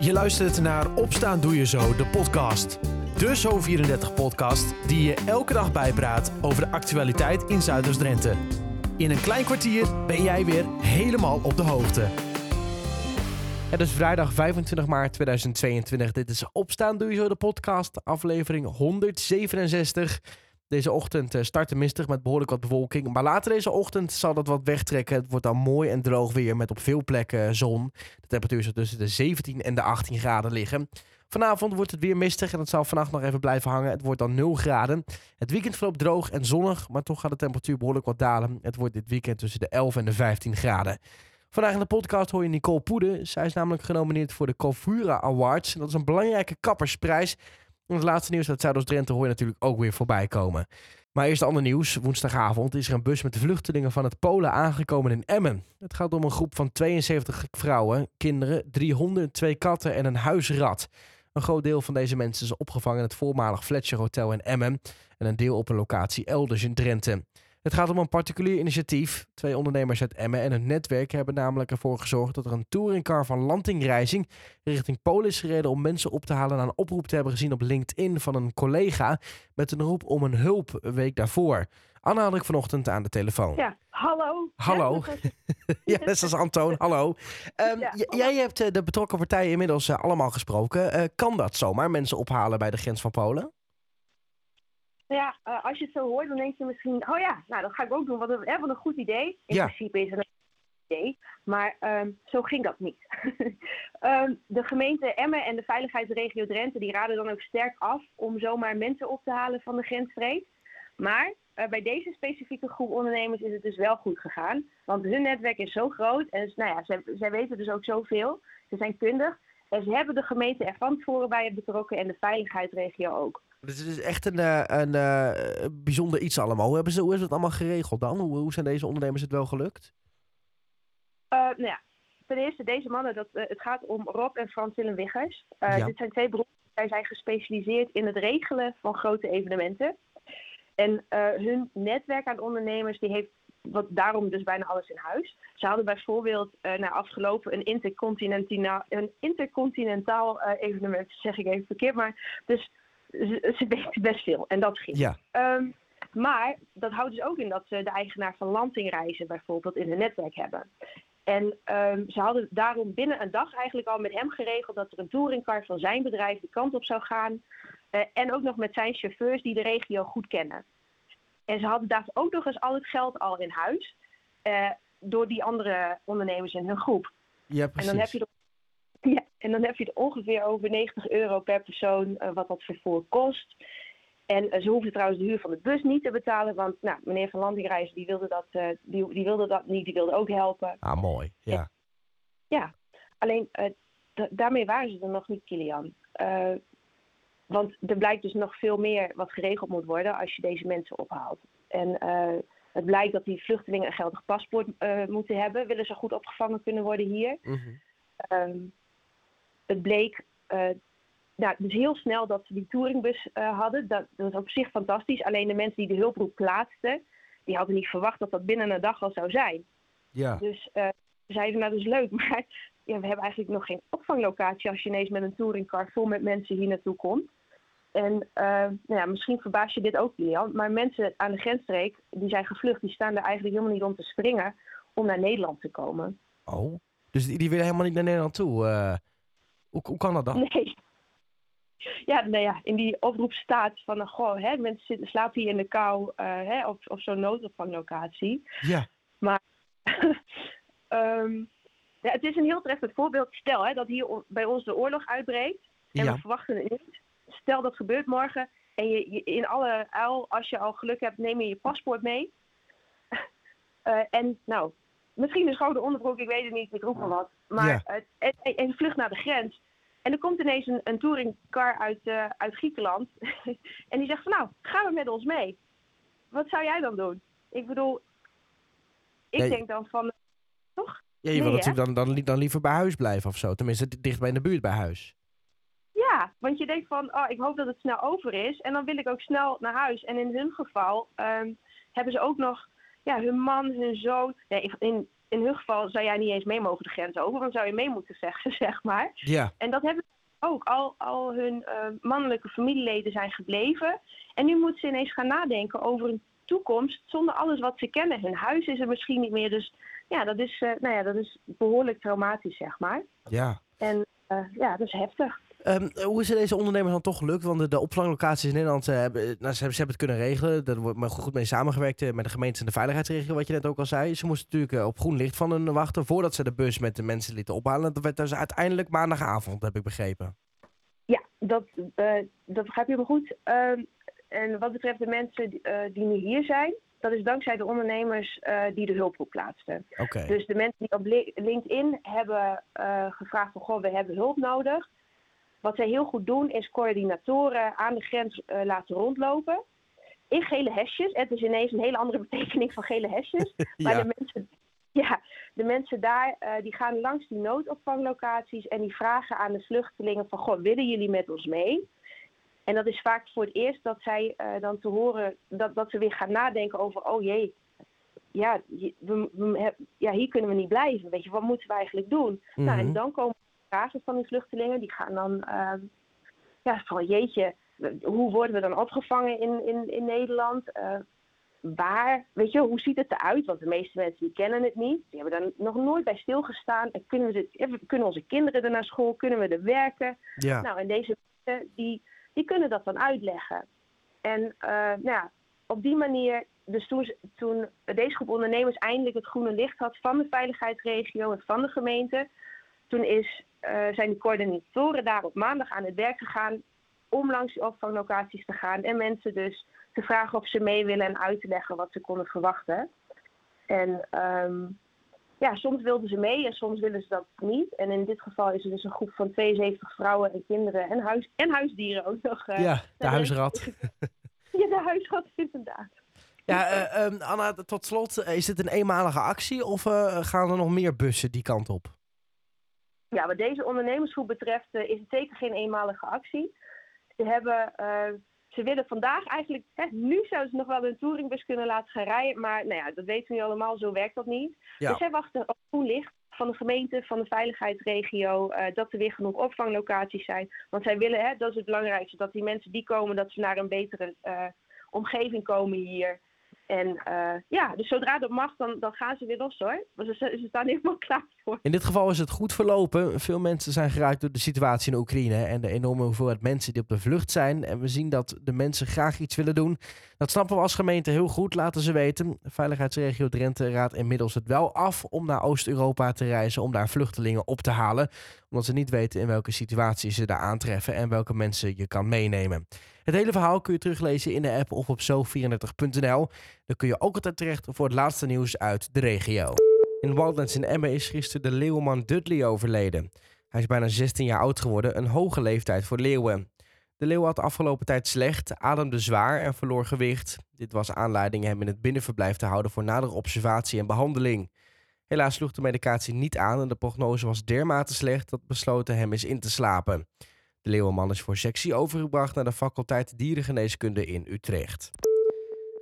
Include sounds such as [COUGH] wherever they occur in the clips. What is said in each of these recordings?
Je luistert naar Opstaan Doe Je Zo, de podcast. De Zo34-podcast die je elke dag bijpraat over de actualiteit in Zuiders-Drenthe. In een klein kwartier ben jij weer helemaal op de hoogte. Het is vrijdag 25 maart 2022. Dit is Opstaan Doe Je Zo, de podcast, aflevering 167. Deze ochtend uh, startte mistig met behoorlijk wat bewolking. Maar later deze ochtend zal dat wat wegtrekken. Het wordt dan mooi en droog weer met op veel plekken zon. De temperatuur zal tussen de 17 en de 18 graden liggen. Vanavond wordt het weer mistig en het zal vannacht nog even blijven hangen. Het wordt dan 0 graden. Het weekend verloopt droog en zonnig, maar toch gaat de temperatuur behoorlijk wat dalen. Het wordt dit weekend tussen de 11 en de 15 graden. Vandaag in de podcast hoor je Nicole Poede. Zij is namelijk genomineerd voor de Coiffura Awards. En dat is een belangrijke kappersprijs het laatste nieuws uit Zuidoost-Drenthe hoor je natuurlijk ook weer voorbij komen. Maar eerst ander nieuws. Woensdagavond is er een bus met de vluchtelingen van het Polen aangekomen in Emmen. Het gaat om een groep van 72 vrouwen, kinderen, 300, twee katten en een huisrat. Een groot deel van deze mensen is opgevangen in het voormalig Fletcher Hotel in Emmen en een deel op een locatie elders in Drenthe. Het gaat om een particulier initiatief. Twee ondernemers uit Emmen en een netwerk hebben namelijk ervoor gezorgd dat er een touringcar van Landingreizing richting Polen is gereden om mensen op te halen na een oproep te hebben gezien op LinkedIn van een collega met een roep om een hulp een week daarvoor. Anna had ik vanochtend aan de telefoon. Ja, hallo. Hallo. Ja, [LAUGHS] net als Antoon, hallo. Um, Jij hebt eh, de betrokken partijen inmiddels uh, allemaal gesproken. Uh, kan dat zomaar, mensen ophalen bij de grens van Polen? Nou ja, uh, als je het zo hoort, dan denk je misschien, oh ja, nou dat ga ik ook doen, wat een, hè, wat een goed idee. In ja. principe is het een idee, maar um, zo ging dat niet. um, [LAUGHS] de gemeente Emmen en de veiligheidsregio Drenthe, die raden dan ook sterk af om zomaar mensen op te halen van de grensstreek. Maar uh, bij deze specifieke groep ondernemers is het dus wel goed gegaan, want hun netwerk is zo groot en dus, nou ja, zij, zij weten dus ook zoveel. Ze zijn kundig en ze hebben de gemeente er van tevoren bij betrokken en de veiligheidsregio ook. Dus het is echt een, uh, een uh, bijzonder iets allemaal. Hoe, hebben ze, hoe is het allemaal geregeld dan? Hoe, hoe zijn deze ondernemers het wel gelukt? Uh, nou ja, ten eerste deze mannen, dat, het gaat om Rob en Frans Willem Wiggers. Ja. Dit zijn twee beroepen, zij zijn gespecialiseerd in het regelen van grote evenementen. En hun netwerk aan ondernemers, die heeft wat, daarom dus bijna alles in huis. Ze hadden bijvoorbeeld nou, afgelopen een intercontinentaal, een intercontinentaal evenement, zeg ik even verkeerd, maar dus ze, ze weten best veel en dat ging. Ja. Um, maar dat houdt dus ook in dat ze de eigenaar van Landingreizen bijvoorbeeld in hun netwerk hebben. En um, ze hadden daarom binnen een dag eigenlijk al met hem geregeld dat er een touringcar van zijn bedrijf de kant op zou gaan. Uh, en ook nog met zijn chauffeurs die de regio goed kennen. En ze hadden daar ook nog eens al het geld al in huis. Uh, door die andere ondernemers in hun groep. Ja, precies. En dan heb je [LAUGHS] ja, en dan heb je het ongeveer over 90 euro per persoon uh, wat dat vervoer kost. En uh, ze hoefden trouwens de huur van de bus niet te betalen, want nou, meneer Van Landingreizen die wilde, dat, uh, die, die wilde dat niet, die wilde ook helpen. Ah, mooi, ja. En, ja, alleen daarmee waren ze er nog niet, Kilian. want er blijkt dus nog veel meer wat geregeld moet worden als je deze mensen ophaalt. En het blijkt dat die vluchtelingen een geldig paspoort moeten hebben, willen ze goed opgevangen kunnen worden hier. Mm -hmm. Um, het bleek uh, nou, dus heel snel dat ze die touringbus uh, hadden. Dat, dat was op zich fantastisch. Alleen de mensen die de hulproep plaatsten, die hadden niet verwacht dat dat binnen een dag al zou zijn. Ja. Dus uh, zeiden, nou dat is leuk, [LAUGHS] maar ja, we hebben eigenlijk nog geen opvanglocatie als je ineens met een touringcar vol met mensen hier naartoe komt. En uh, nou ja, misschien verbaas je dit ook, Lilian, maar mensen aan de grensstreek, die zijn gevlucht, die staan er eigenlijk helemaal niet om te springen om naar Nederland te komen. Oh, dus die, die willen helemaal niet naar Nederland toe? Hoe, hoe kan dat dan? Nee. Ja, nou ja, in die oproep staat van, goh, hè, mensen zitten, slapen hier in de kou uh, hè, op, op zo'n noodopvanglocatie. Ja. Maar um, [LAUGHS] ja, het is een heel treffend voorbeeld. Stel hè, dat hier bij ons de oorlog uitbreekt en ja. we verwachten het niet. Stel dat gebeurt morgen en je, je, in alle uil, als je al geluk hebt, neem je je paspoort mee. uh, [LAUGHS] en nou, misschien een schouder onderbroek, ik weet het niet, ik roep maar wat. Maar ja. en, en vlucht naar de grens. En er komt ineens een, een touringcar uit, uh, uit Griekenland. [LAUGHS] en die zegt van nou, ga maar met ons mee. Wat zou jij dan doen? Ik bedoel, ik denk dan van, toch? Ja, je wil Nee, natuurlijk dan, dan, li- dan liever bij huis blijven of zo. Tenminste, di- dicht bij in de buurt bij huis. Ja, want je denkt van, oh, ik hoop dat het snel over is. En dan wil ik ook snel naar huis. En in hun geval ehm, hebben ze ook nog ja, hun man, hun zoon. Ja, in, in, hun geval zou jij niet eens mee mogen de grens over, dan zou je mee moeten zeggen, [LAUGHS] zeg maar. Ja. En dat hebben ook. Al, al hun uh, mannelijke familieleden zijn gebleven. En nu moeten ze ineens gaan nadenken over een toekomst zonder alles wat ze kennen. Hun huis is er misschien niet meer. Dus ja, dat is, uh, nou ja, dat is behoorlijk traumatisch, zeg maar. Ja. En uh, ja, dat is heftig. Um, hoe is het deze ondernemers dan toch gelukt? Want de, de opvanglocaties in Nederland uh, hebben, nou, ze, hebben, ze hebben het kunnen regelen. Daar wordt maar goed mee samengewerkt met de gemeente en de veiligheidsregio, wat je net ook al zei. Ze moesten natuurlijk op groen licht van hun wachten voordat ze de bus met de mensen lieten ophalen. Dat werd dus uiteindelijk maandagavond, heb ik begrepen. Ja, dat, uh, dat begrijp je me goed. Uh, en wat betreft de mensen die, uh, die nu hier zijn, dat is dankzij de ondernemers die de hulproep plaatsten. Okay. Dus de mensen die op LinkedIn hebben gevraagd van, goh, we hebben hulp nodig. Wat zij heel goed doen, is coördinatoren aan de grens laten rondlopen. In gele hesjes. Het is ineens een hele andere [LAUGHS] betekening van gele hesjes. ja. [LAUGHS] Maar de mensen ja, de mensen daar uh, die gaan langs die noodopvanglocaties en die vragen aan de vluchtelingen van, goh, willen jullie met ons mee? En dat is vaak voor het eerst dat zij uh, dan te horen dat, dat ze weer gaan nadenken over, oh jee, ja, we, we, ja, hier kunnen we niet blijven. Weet je, wat moeten we eigenlijk doen? Mm -hmm. Nou, en dan komen vragen van die vluchtelingen, die gaan dan, uh, ja, van jeetje, hoe worden we dan opgevangen in, in, in Nederland? waar, weet je, hoe ziet het eruit? Want de meeste mensen die kennen het niet. Die hebben daar nog nooit bij stilgestaan. En kunnen, we dit, kunnen onze kinderen er naar school? Kunnen we er werken? Ja. Nou, en deze mensen, die, die kunnen dat dan uitleggen. En uh, nou ja, op die manier, dus toen, toen deze groep ondernemers eindelijk het groene licht had van de veiligheidsregio en van de gemeente, toen is, zijn de coördinatoren daar op maandag aan het werk gegaan om langs die opvanglocaties te gaan en mensen dus te vragen of ze mee willen en uit te leggen wat ze konden verwachten. En um, ja, soms wilden ze mee en soms willen ze dat niet. En in dit geval is er dus een groep van 72 vrouwen en kinderen en, huis, en huisdieren ook nog. Uh, ja, de huisrat. [LAUGHS] ja, de huisrat inderdaad. Ja, uh, um, Anna, tot slot, is dit een eenmalige actie of uh, gaan er nog meer bussen die kant op? Ja, wat deze ondernemersgroep betreft is het zeker geen eenmalige actie. Ze hebben ze willen vandaag eigenlijk, hè, nu zouden ze nog wel een touringbus kunnen laten gaan rijden. Maar nou ja, dat weten we nu allemaal, zo werkt dat niet. Ja. Dus zij wachten op groen licht van de gemeente, van de veiligheidsregio, uh, dat er weer genoeg opvanglocaties zijn. Want zij willen, hè, dat is het belangrijkste, dat die mensen die komen, dat ze naar een betere omgeving komen hier. En uh, ja, dus zodra dat mag, dan, dan gaan ze weer los hoor. Maar ze, ze staan [LAUGHS] helemaal klaar voor. In dit geval is het goed verlopen. Veel mensen zijn geraakt door de situatie in Oekraïne en de enorme hoeveelheid mensen die op de vlucht zijn. En we zien dat de mensen graag iets willen doen. Dat snappen we als gemeente heel goed, laten ze weten. Veiligheidsregio Drenthe raadt inmiddels het wel af om naar Oost-Europa te reizen om daar vluchtelingen op te halen. Omdat ze niet weten in welke situatie ze daar aantreffen en welke mensen je kan meenemen. Het hele verhaal kun je teruglezen in de app of op zo34.nl. Daar kun je ook altijd terecht voor het laatste nieuws uit de regio. In Wildlands in Emmen is gisteren de leeuwman Dudley overleden. Hij is bijna 16 jaar oud geworden, een hoge leeftijd voor leeuwen. De leeuw had afgelopen tijd slecht, ademde zwaar en verloor gewicht. Dit was aanleiding hem in het binnenverblijf te houden voor nadere observatie en behandeling. Helaas sloeg de medicatie niet aan en de prognose was dermate slecht dat besloten hem is in te slapen. De leeuwenman is voor sectie overgebracht naar de faculteit dierengeneeskunde in Utrecht.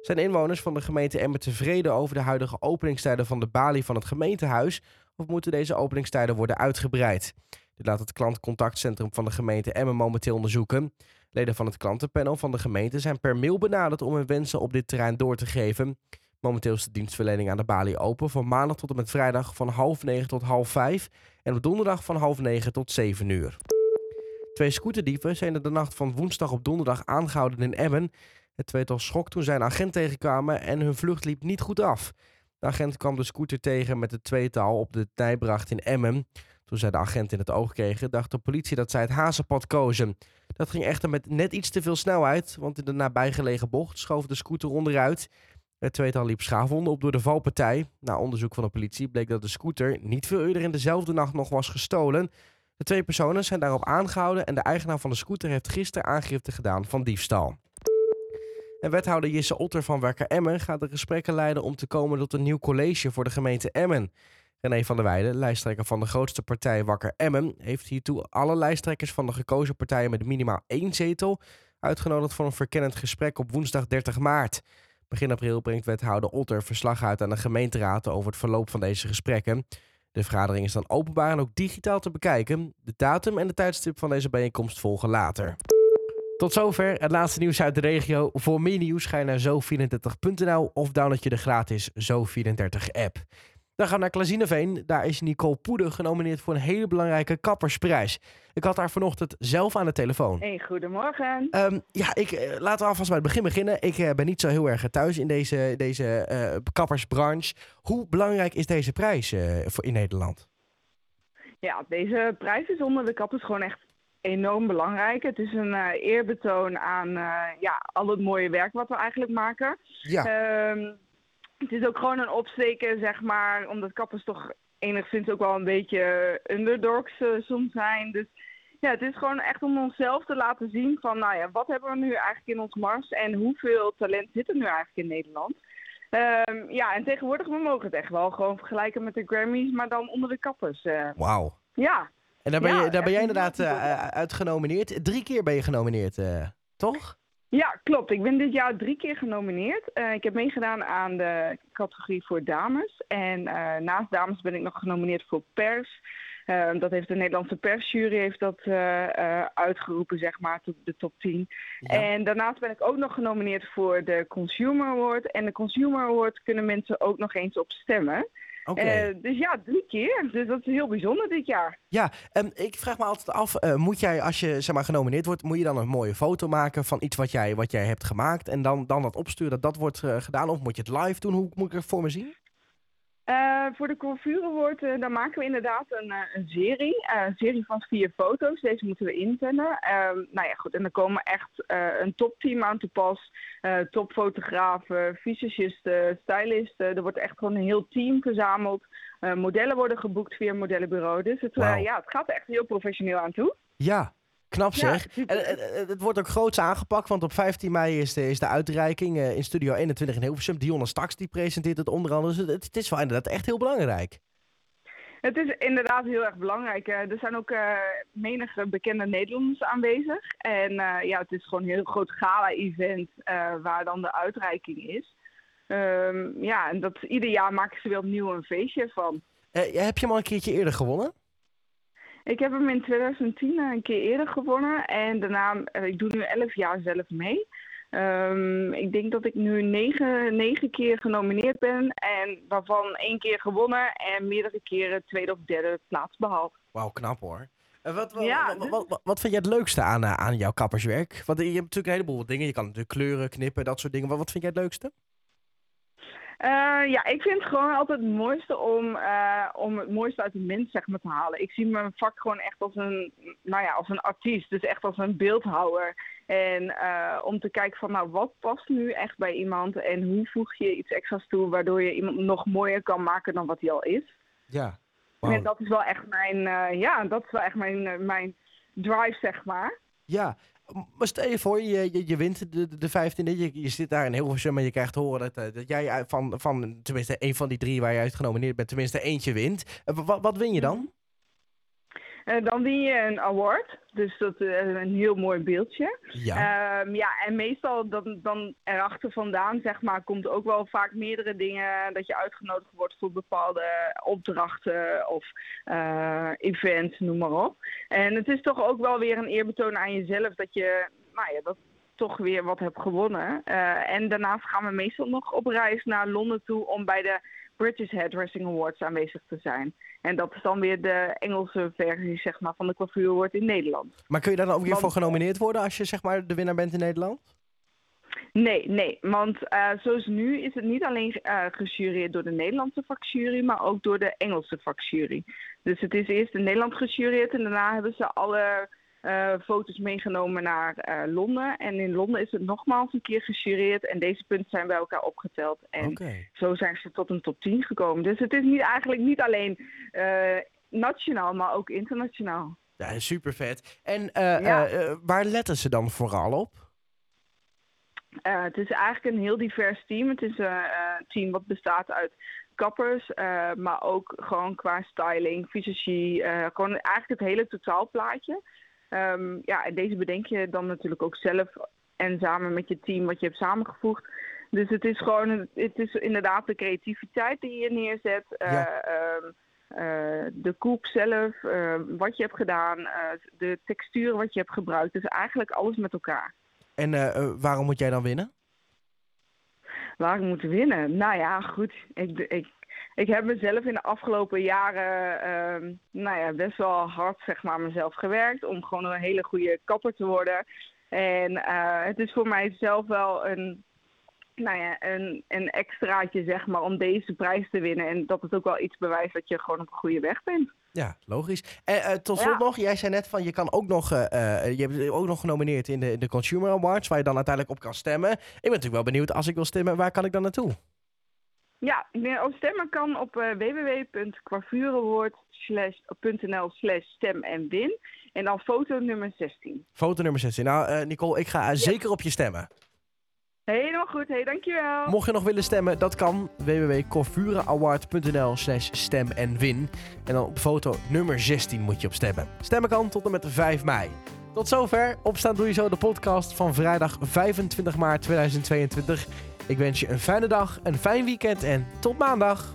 Zijn inwoners van de gemeente Emmen tevreden over de huidige openingstijden van de balie van het gemeentehuis? Of moeten deze openingstijden worden uitgebreid? Dit laat het klantcontactcentrum van de gemeente Emmen momenteel onderzoeken. Leden van het klantenpanel van de gemeente zijn per mail benaderd om hun wensen op dit terrein door te geven. Momenteel is de dienstverlening aan de balie open van maandag tot en met vrijdag van half negen tot half vijf en op donderdag van half negen tot zeven uur. Twee scooterdieven zijn er de nacht van woensdag op donderdag aangehouden in Emmen. Het tweetal schrok toen zij een agent tegenkwamen en hun vlucht liep niet goed af. De agent kwam de scooter tegen met het tweetal op de Nijbracht in Emmen. Toen zij de agent in het oog kregen, dacht de politie dat zij het hazenpad kozen. Dat ging echter met net iets te veel snelheid, want in de nabijgelegen bocht schoof de scooter onderuit. Het tweetal liep schaafwonden op door de valpartij. Na onderzoek van de politie bleek dat de scooter niet veel eerder in dezelfde nacht nog was gestolen. De twee personen zijn daarop aangehouden en de eigenaar van de scooter heeft gisteren aangifte gedaan van diefstal. En wethouder Jisse Otter van Werker Emmen gaat de gesprekken leiden om te komen tot een nieuw college voor de gemeente Emmen. René van der Weijden, lijsttrekker van de grootste partij Wakker Emmen, heeft hiertoe alle lijsttrekkers van de gekozen partijen met minimaal één zetel uitgenodigd voor een verkennend gesprek op woensdag 30 maart. Begin april brengt wethouder Otter verslag uit aan de gemeenteraad over het verloop van deze gesprekken. De vergadering is dan openbaar en ook digitaal te bekijken. De datum en de tijdstip van deze bijeenkomst volgen later. Tot zover het laatste nieuws uit de regio. Voor meer nieuws ga je naar zo34.nl of download je de gratis Zo34-app. Dan gaan we naar Klazineveen. Daar is Nicole Poeder genomineerd voor een hele belangrijke kappersprijs. Ik had haar vanochtend zelf aan de telefoon. Hey, goedemorgen. Um, ja, ik, eh, laten we alvast bij het begin beginnen. Ik uh, ben niet zo heel erg thuis in deze, deze uh, kappersbranche. Hoe belangrijk is deze prijs voor in Nederland? Ja, deze prijs is onder de kappers gewoon echt enorm belangrijk. Het is een eerbetoon aan ja, al het mooie werk wat we eigenlijk maken. Ja. Um, het is ook gewoon een opsteken, zeg maar, omdat kappers toch enigszins ook wel een beetje underdogs uh, soms zijn. Dus ja, het is gewoon echt om onszelf te laten zien van, nou ja, wat hebben we nu eigenlijk in ons mars en hoeveel talent zit er nu eigenlijk in Nederland? Um, ja, en tegenwoordig, we mogen het echt wel gewoon vergelijken met de Grammys, maar dan onder de kappers. Uh. Wauw. Ja. En daar ben, je, daar ben jij inderdaad uh, uit genomineerd. Drie keer ben je genomineerd, toch? Ja, klopt. Ik ben dit jaar drie keer genomineerd. Uh, ik heb meegedaan aan de categorie voor dames. En uh, naast dames ben ik nog genomineerd voor pers. Uh, dat heeft de Nederlandse persjury heeft dat uitgeroepen, zeg maar, tot de top 10. Ja. En daarnaast ben ik ook nog genomineerd voor de Consumer Award. En de Consumer Award kunnen mensen ook nog eens op stemmen. Okay. Uh, dus ja, drie keer. Dus dat is heel bijzonder dit jaar. Ja, um, ik vraag me altijd af, uh, moet jij als je zeg maar, genomineerd wordt, moet je dan een mooie foto maken van iets wat jij, wat jij hebt gemaakt en dan, dan dat opsturen dat dat wordt uh, gedaan? Of moet je het live doen? Hoe moet ik het voor me zien? Uh, voor de Corvure Award, uh, dan maken we inderdaad een, uh, een serie. een serie van vier foto's. Deze moeten we inzenden. Ehm, nou ja, goed. En er komen echt een topteam aan te pas. topfotografen, visagisten, stylisten. Er wordt echt gewoon een heel team verzameld. modellen worden geboekt via een modellenbureau. Dus het, wow. ja, het gaat echt heel professioneel aan toe. Ja, Knap zeg. Ja, en, en, het wordt ook groots aangepakt, want op 15 mei is de, is de uitreiking in Studio 21 in Hilversum. Dionne Staks die presenteert het onder andere. Dus het, het, is wel inderdaad echt heel belangrijk. Het is inderdaad heel erg belangrijk. Er zijn ook uh, menige bekende Nederlanders aanwezig. En ja, het is gewoon een heel groot gala-event waar dan de uitreiking is. Um, ja, en dat, ieder jaar maken ze weer opnieuw een feestje van. heb je hem al een keertje eerder gewonnen? Ik heb hem in 2010 een keer eerder gewonnen. En daarna, ik doe nu 11 jaar zelf mee. Um, ik denk dat ik nu negen, negen keer genomineerd ben. En waarvan één keer gewonnen en meerdere keren tweede of derde plaats behaald. Wauw, knap hoor. En wat, wat, ja, wat, wat, wat, vind je het leukste aan, aan jouw kapperswerk? Want je hebt natuurlijk een heleboel dingen. Je kan natuurlijk kleuren, knippen, dat soort dingen. Wat, wat vind jij het leukste? Uh, ja, ik vind het gewoon altijd het mooiste om, uh, om het mooiste uit de mens zeg maar, te halen. Ik zie mijn vak gewoon echt als een, nou ja, als een artiest. Dus echt als een beeldhouwer. En uh, om te kijken van, nou, wat past nu echt bij iemand? En hoe voeg je iets extra's toe waardoor je iemand nog mooier kan maken dan wat hij al is? Ja. Wow. En dat is wel echt mijn, ja, dat is wel echt mijn, mijn drive, zeg maar. Ja, maar stel je voor, je, je, je wint de, de vijftiende, je, je zit daar in Hilversum en je krijgt horen dat, dat jij van, van tenminste een van die drie waar je uit genomineerd bent, tenminste eentje wint. Wat, wat win je dan? Uh, dan win je een award, dus dat is een heel mooi beeldje. Ja. Um, ja, en meestal dan, dan erachter vandaan, zeg maar, komt ook wel vaak meerdere dingen dat je uitgenodigd wordt voor bepaalde opdrachten of uh, events, noem maar op. En het is toch ook wel weer een eerbetoon aan jezelf dat je, nou ja, dat toch weer wat hebt gewonnen. Uh, en daarnaast gaan we meestal nog op reis naar Londen toe om bij de British Hairdressing Awards aanwezig te zijn. En dat is dan weer de Engelse versie zeg maar, van de coiffure award in Nederland. Maar kun je daar dan ook weer voor genomineerd worden als je zeg maar, de winnaar bent in Nederland? Nee, nee. Want uh, zoals nu is het niet alleen uh, gejureerd door de Nederlandse vakjury, maar ook door de Engelse vakjury. Dus het is eerst in Nederland gejureerd en daarna hebben ze alle uh, foto's meegenomen naar uh, Londen. En in Londen is het nogmaals een keer gejureerd. En deze punten zijn bij elkaar opgeteld. En okay. zo zijn ze tot een top 10 gekomen. Dus het is niet, eigenlijk niet alleen uh, nationaal, maar ook internationaal. Ja, super vet. En ja. waar letten ze dan vooral op? Het is eigenlijk een heel divers team. Het is een team wat bestaat uit kappers, maar ook gewoon qua styling, visagie, gewoon eigenlijk het hele totaalplaatje. Um, ja, en deze bedenk je dan natuurlijk ook zelf en samen met je team wat je hebt samengevoegd. Dus het is gewoon, het is inderdaad de creativiteit die je neerzet. Ja. Ehm, de koek zelf, wat je hebt gedaan, de textuur wat je hebt gebruikt. Dus eigenlijk alles met elkaar. En waarom moet jij dan winnen? Waar ik moet winnen? Nou ja, goed. Ik, ik, ik heb mezelf in de afgelopen jaren uh, nou ja, best wel hard zeg maar, mezelf gewerkt om gewoon een hele goede kapper te worden. En uh, het is voor mij zelf wel een, nou ja, een, een extraatje zeg maar, om deze prijs te winnen. En dat het ook wel iets bewijst dat je gewoon op een goede weg bent. Ja, logisch. En uh, tot slot nog, jij zei net van je kan ook nog, uh, je hebt ook nog genomineerd in de, de Consumer Awards, waar je dan uiteindelijk op kan stemmen. Ik ben natuurlijk wel benieuwd, als ik wil stemmen, waar kan ik dan naartoe? Ja, op stemmen kan op uh, www.coiffure.nl slash stem en win. En dan foto nummer 16. Foto nummer 16. Nou, Nicole, ik ga zeker op je stemmen. Helemaal goed, hey, dankjewel. Mocht je nog willen stemmen, dat kan. www.corfureaward.nl slash stem en win. En dan op foto nummer 16 moet je op stemmen. Stemmen kan tot en met 5 mei. Tot zover. Opstaan doe je zo de podcast van vrijdag 25 maart 2022. Ik wens je een fijne dag, een fijn weekend en tot maandag.